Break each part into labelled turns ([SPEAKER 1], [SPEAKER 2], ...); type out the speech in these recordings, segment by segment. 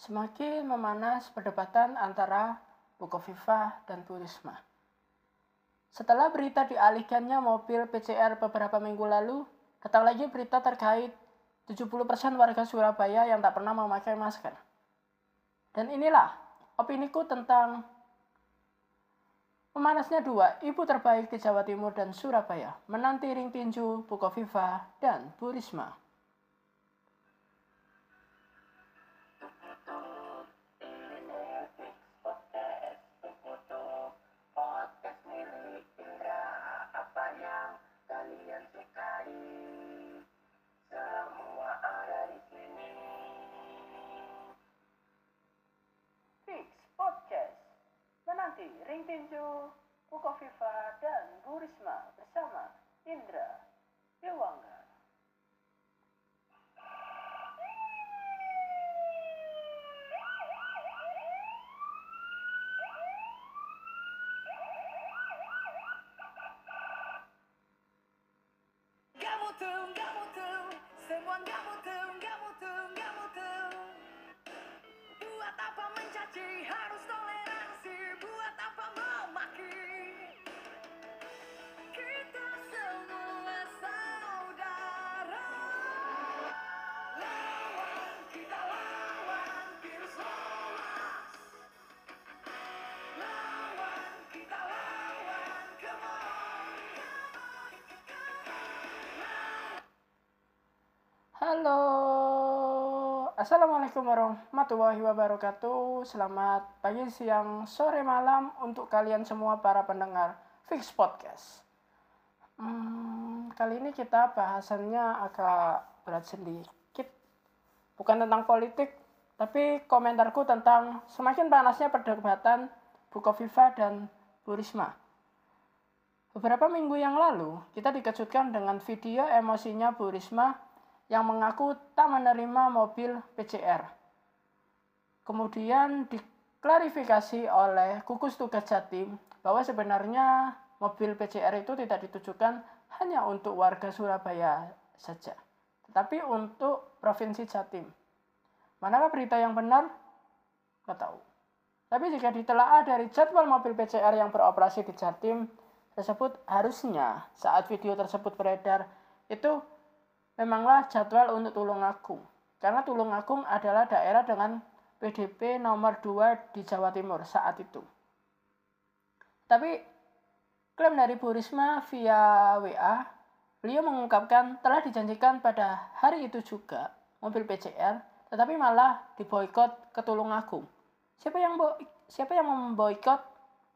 [SPEAKER 1] Semakin memanas perdebatan antara Bukoviva dan Bu Risma. Setelah berita dialihkannya mobil PCR beberapa minggu lalu, datang lagi berita terkait 70% warga Surabaya yang tak pernah memakai masker. Dan inilah opiniku tentang memanasnya dua ibu terbaik di Jawa Timur dan Surabaya, menanti ring tinju Bukoviva dan Bu Menanti ring tinju Bukoviva dan Bu Risma bersama Indra Dewangga. Halo, Assalamualaikum warahmatullahi wabarakatuh. Selamat pagi, siang, sore, malam untuk kalian semua para pendengar Fix Podcast. Hmm, kali ini kita bahasannya agak berat sedikit, bukan tentang politik, tapi komentarku tentang semakin panasnya perdebatan Bukoviva dan Bu Risma. Beberapa minggu yang lalu, kita dikejutkan dengan video emosinya Bu Risma yang mengaku tak menerima mobil PCR. Kemudian diklarifikasi oleh gugus tugas Jatim bahwa sebenarnya mobil PCR itu tidak ditujukan hanya untuk warga Surabaya saja, tetapi untuk Provinsi Jatim. Manakah berita yang benar? Nggak tahu. Tapi jika ditelaah dari jadwal mobil PCR yang beroperasi di Jatim tersebut harusnya saat video tersebut beredar itu memanglah jadwal untuk Tulungagung. Karena Tulungagung adalah daerah dengan PDP nomor 2 di Jawa Timur saat itu. Tapi klaim dari Bu Risma via WA, beliau mengungkapkan telah dijanjikan pada hari itu juga mobil PCR, tetapi malah diboykot ke Tulungagung. Siapa yang bo siapa yang memboikot?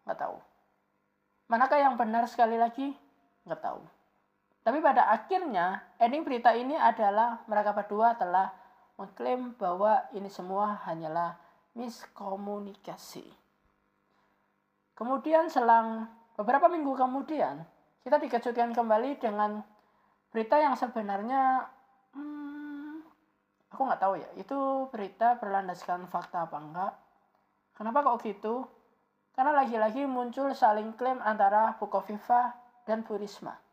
[SPEAKER 1] Nggak tahu. Manakah yang benar sekali lagi? Nggak tahu. Tapi pada akhirnya, ending berita ini adalah mereka berdua telah mengklaim bahwa ini semua hanyalah miskomunikasi. Kemudian selang beberapa minggu kemudian, kita dikejutkan kembali dengan berita yang sebenarnya, hmm, aku nggak tahu ya, itu berita berlandaskan fakta apa enggak. Kenapa kok gitu? Karena lagi-lagi muncul saling klaim antara Bukoviva dan Bu Risma.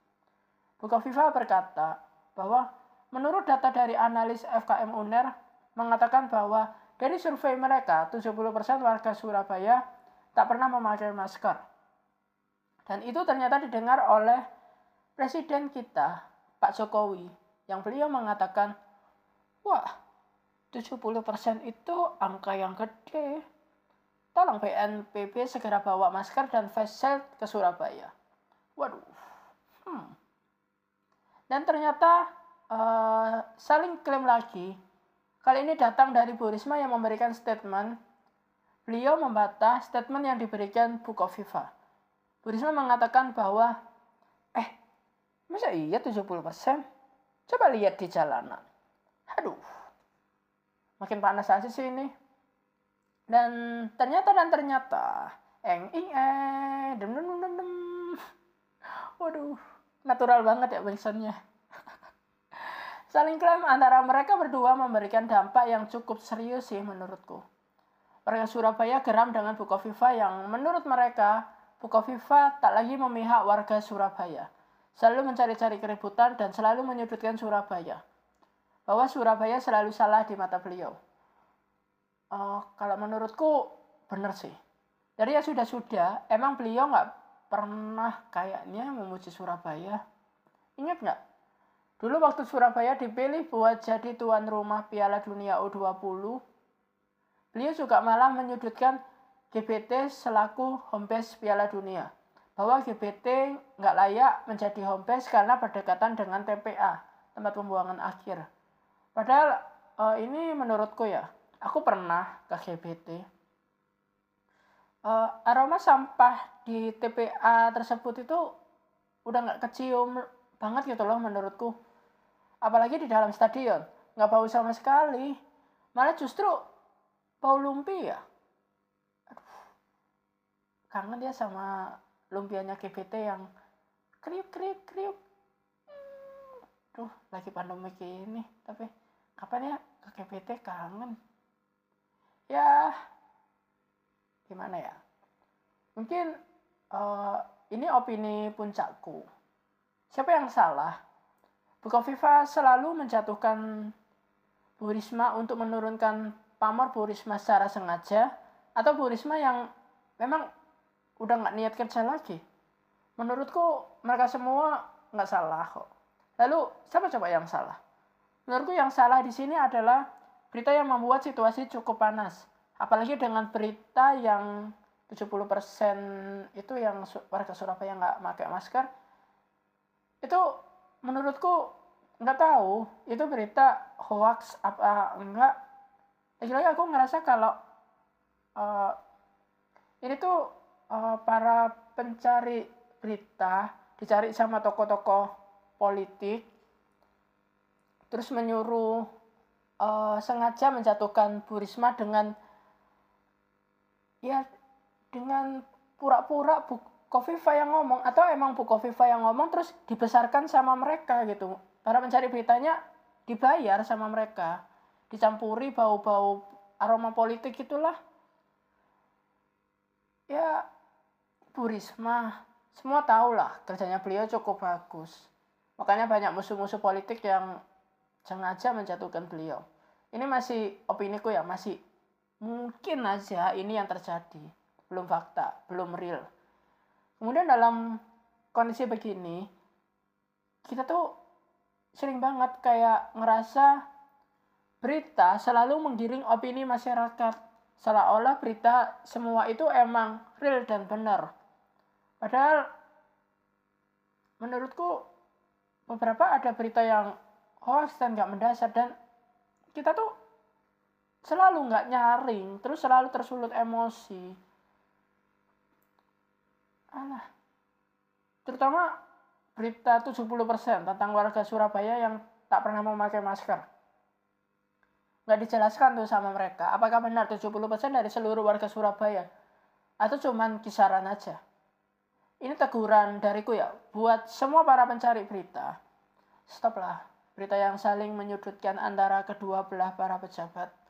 [SPEAKER 1] Bukoviva berkata bahwa menurut data dari analis FKM UNER mengatakan bahwa dari survei mereka 70% warga Surabaya tak pernah memakai masker. Dan itu ternyata didengar oleh presiden kita, Pak Jokowi, yang beliau mengatakan, "Wah, 70% itu angka yang gede. Tolong BNPB segera bawa masker dan face shield ke Surabaya." Waduh. Dan ternyata uh, saling klaim lagi. Kali ini datang dari Bu Risma yang memberikan statement. Beliau membantah statement yang diberikan Bu Kofifa. Bu Risma mengatakan bahwa, eh, masa iya 70%? Coba lihat di jalanan. Aduh, makin panas aja sih ini. Dan ternyata dan ternyata, eng ing eh, dem dem dem dem. Waduh, natural banget ya bangsanya. Saling klaim antara mereka berdua memberikan dampak yang cukup serius sih menurutku. Warga Surabaya geram dengan Bukoviva yang menurut mereka Bukoviva tak lagi memihak warga Surabaya. Selalu mencari-cari keributan dan selalu menyudutkan Surabaya. Bahwa Surabaya selalu salah di mata beliau. eh, kalau menurutku bener sih dari ya sudah sudah emang beliau nggak pernah kayaknya memuji Surabaya. Ingat nggak? Dulu waktu Surabaya dipilih buat jadi tuan rumah Piala Dunia U20 beliau juga malah menyudutkan GBT selaku home base Piala Dunia. Bahwa GBT nggak layak menjadi home base karena berdekatan dengan TPA tempat pembuangan akhir. Padahal eh, ini menurutku ya aku pernah ke GBT Eh, aroma sampah di TPA tersebut itu udah nggak kecium banget gitu loh menurutku. Apalagi di dalam stadion. Nggak bau sama sekali. Malah justru bau lumpia Aduh, kangen ya sama lumpianya GBT yang kriuk kriuk kriuk. Duh, lagi pandemi ini tapi kapan ya ke GBT kangen? Ya gimana ya? Mungkin eh, ini opini puncakku. Siapa yang salah? Bukoviva selalu menjatuhkan Bu Risma untuk menurunkan pamor Bu Risma secara sengaja atau Bu Risma yang memang udah nggak niat kerja lagi? Menurutku mereka semua nggak salah kok. Lalu siapa coba yang salah? Menurutku yang salah di sini adalah berita yang membuat situasi cukup panas apalagi dengan berita yang 70% itu yang warga Surabaya nggak pakai masker itu menurutku nggak tahu itu berita hoax apa enggak. Lagi-lagi aku ngerasa kalau eh, ini tuh eh, para pencari berita dicari sama tokoh-tokoh politik terus menyuruh eh, sengaja menjatuhkan Bu Risma dengan ya dengan pura-pura Bu Kofifa yang ngomong atau emang Bu Kofifa yang ngomong terus dibesarkan sama mereka gitu. Para pencari beritanya dibayar sama mereka. Dicampuri bau-bau aroma politik itulah. Ya Bu Risma semua tahu lah kerjanya beliau cukup bagus. Makanya banyak musuh-musuh politik yang sengaja menjatuhkan beliau. Ini masih opiniku ya masih mungkin aja ini yang terjadi. Belum fakta belum real. Kemudian dalam kondisi begini kita tuh sering banget kayak ngerasa berita selalu menggiring opini masyarakat. Seolah-olah berita semua itu emang real dan benar. Padahal menurutku beberapa ada berita yang hoax dan nggak mendasar dan kita tuh selalu nggak nyaring terus selalu tersulut emosi. Alah. Terutama berita 70% tentang warga Surabaya yang tak pernah memakai masker. Nggak dijelaskan tuh sama mereka apakah benar 70% dari seluruh warga Surabaya? Atau cuman kisaran aja? Ini teguran dariku ya buat semua para pencari berita. Stoplah berita yang saling menyudutkan antara kedua belah para pejabat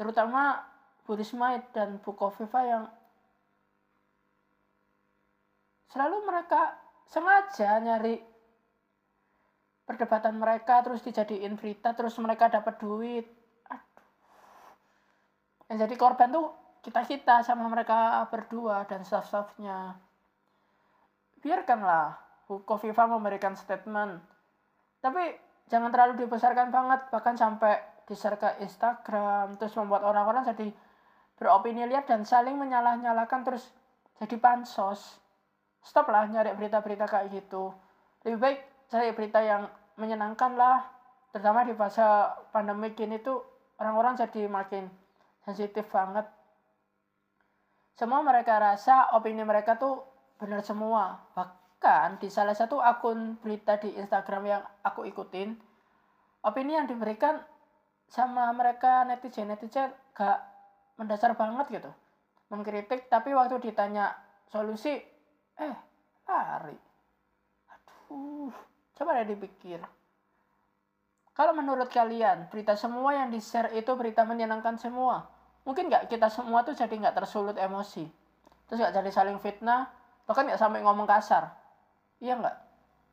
[SPEAKER 1] terutama Bu Risma dan Bu Kofifa yang selalu mereka sengaja nyari perdebatan mereka terus dijadiin berita terus mereka dapat duit. Yang jadi korban tuh kita kita sama mereka berdua dan staff-staffnya. Biarkanlah Kofifa memberikan statement. Tapi jangan terlalu dibesarkan banget bahkan sampai di-share ke Instagram terus membuat orang-orang jadi beropini liar dan saling menyalah-nyalahkan terus jadi pansos. Stop lah nyari berita-berita kayak gitu. Lebih baik cari berita yang menyenangkan lah. Terutama di fase pandemi ini tuh orang-orang jadi makin sensitif banget. Semua mereka rasa opini mereka tuh benar semua. Bahkan di salah satu akun berita di Instagram yang aku ikutin opini yang diberikan sama mereka netizen netizen gak mendasar banget gitu. Mengkritik tapi waktu ditanya solusi eh lari. Aduh coba deh dipikir. Kalau menurut kalian berita semua yang di share itu berita menyenangkan semua? Mungkin nggak kita semua tuh jadi nggak tersulut emosi? Terus nggak jadi saling fitnah? Bahkan nggak sampai ngomong kasar? Iya nggak?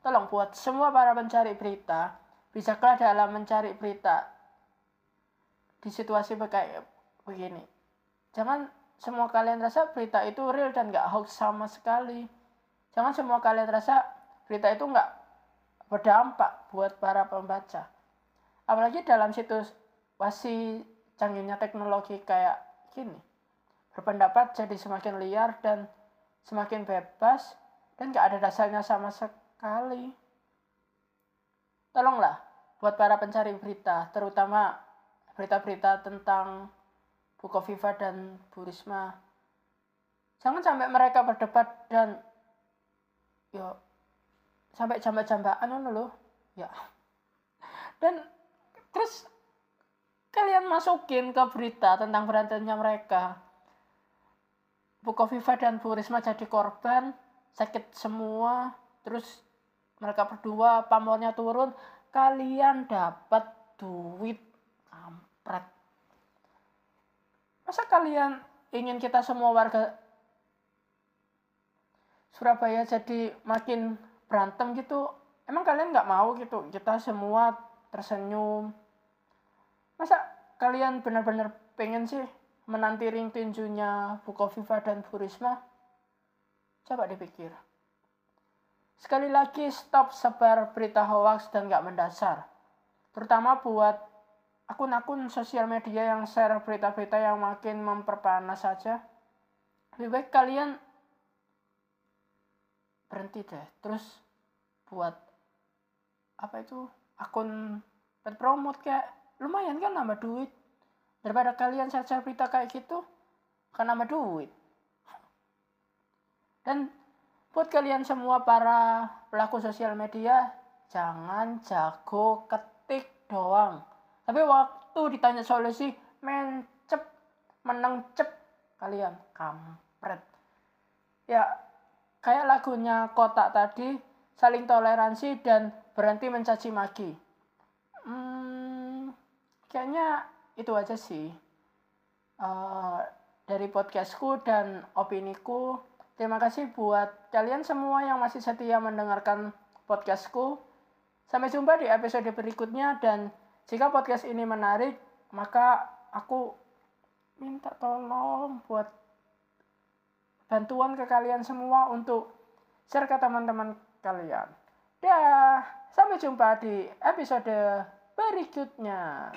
[SPEAKER 1] Tolong buat semua para pencari berita bijaklah dalam mencari berita di situasi kayak begini. Jangan semua kalian rasa berita itu real dan nggak hoax sama sekali. Jangan semua kalian rasa berita itu nggak berdampak buat para pembaca. Apalagi dalam situs masih canggihnya teknologi kayak gini. Berpendapat jadi semakin liar dan semakin bebas dan gak ada dasarnya sama sekali. Tolonglah buat para pencari berita terutama berita-berita tentang Bukoviva dan Bu Risma. Jangan sampai mereka berdebat dan yo sampai jambak-jambakan ngono loh ya. Dan terus kalian masukin ke berita tentang berantemnya mereka. Bukoviva dan Bu Risma jadi korban sakit semua terus mereka berdua pamornya turun. Kalian dapat duit kampret masa kalian ingin kita semua warga Surabaya jadi makin berantem gitu? Emang kalian nggak mau gitu? Kita semua tersenyum. Masa kalian benar-benar pengen sih menanti ring tinjunya Bukoviva dan Bu Risma? Coba dipikir. Sekali lagi stop sebar berita hoax dan nggak mendasar. Terutama buat akun-akun sosial media yang share berita-berita yang makin memperpanas saja. Lebih baik kalian berhenti deh. Terus buat apa itu akun pet kayak lumayan kan nambah duit. Daripada kalian share berita kayak gitu kan nambah duit. Dan buat kalian semua para pelaku sosial media jangan jago ketik doang tapi waktu ditanya solusi mencep menang cep kalian kampret. Ya kayak lagunya kotak tadi saling toleransi dan berhenti mencaci maki. Hmm, kayaknya itu aja sih uh, dari podcastku dan opiniku. Terima kasih buat kalian semua yang masih setia mendengarkan podcastku. Sampai jumpa di episode berikutnya dan jika podcast ini menarik maka aku minta tolong buat bantuan ke kalian semua untuk share ke teman-teman kalian. Dah, sampai jumpa di episode berikutnya.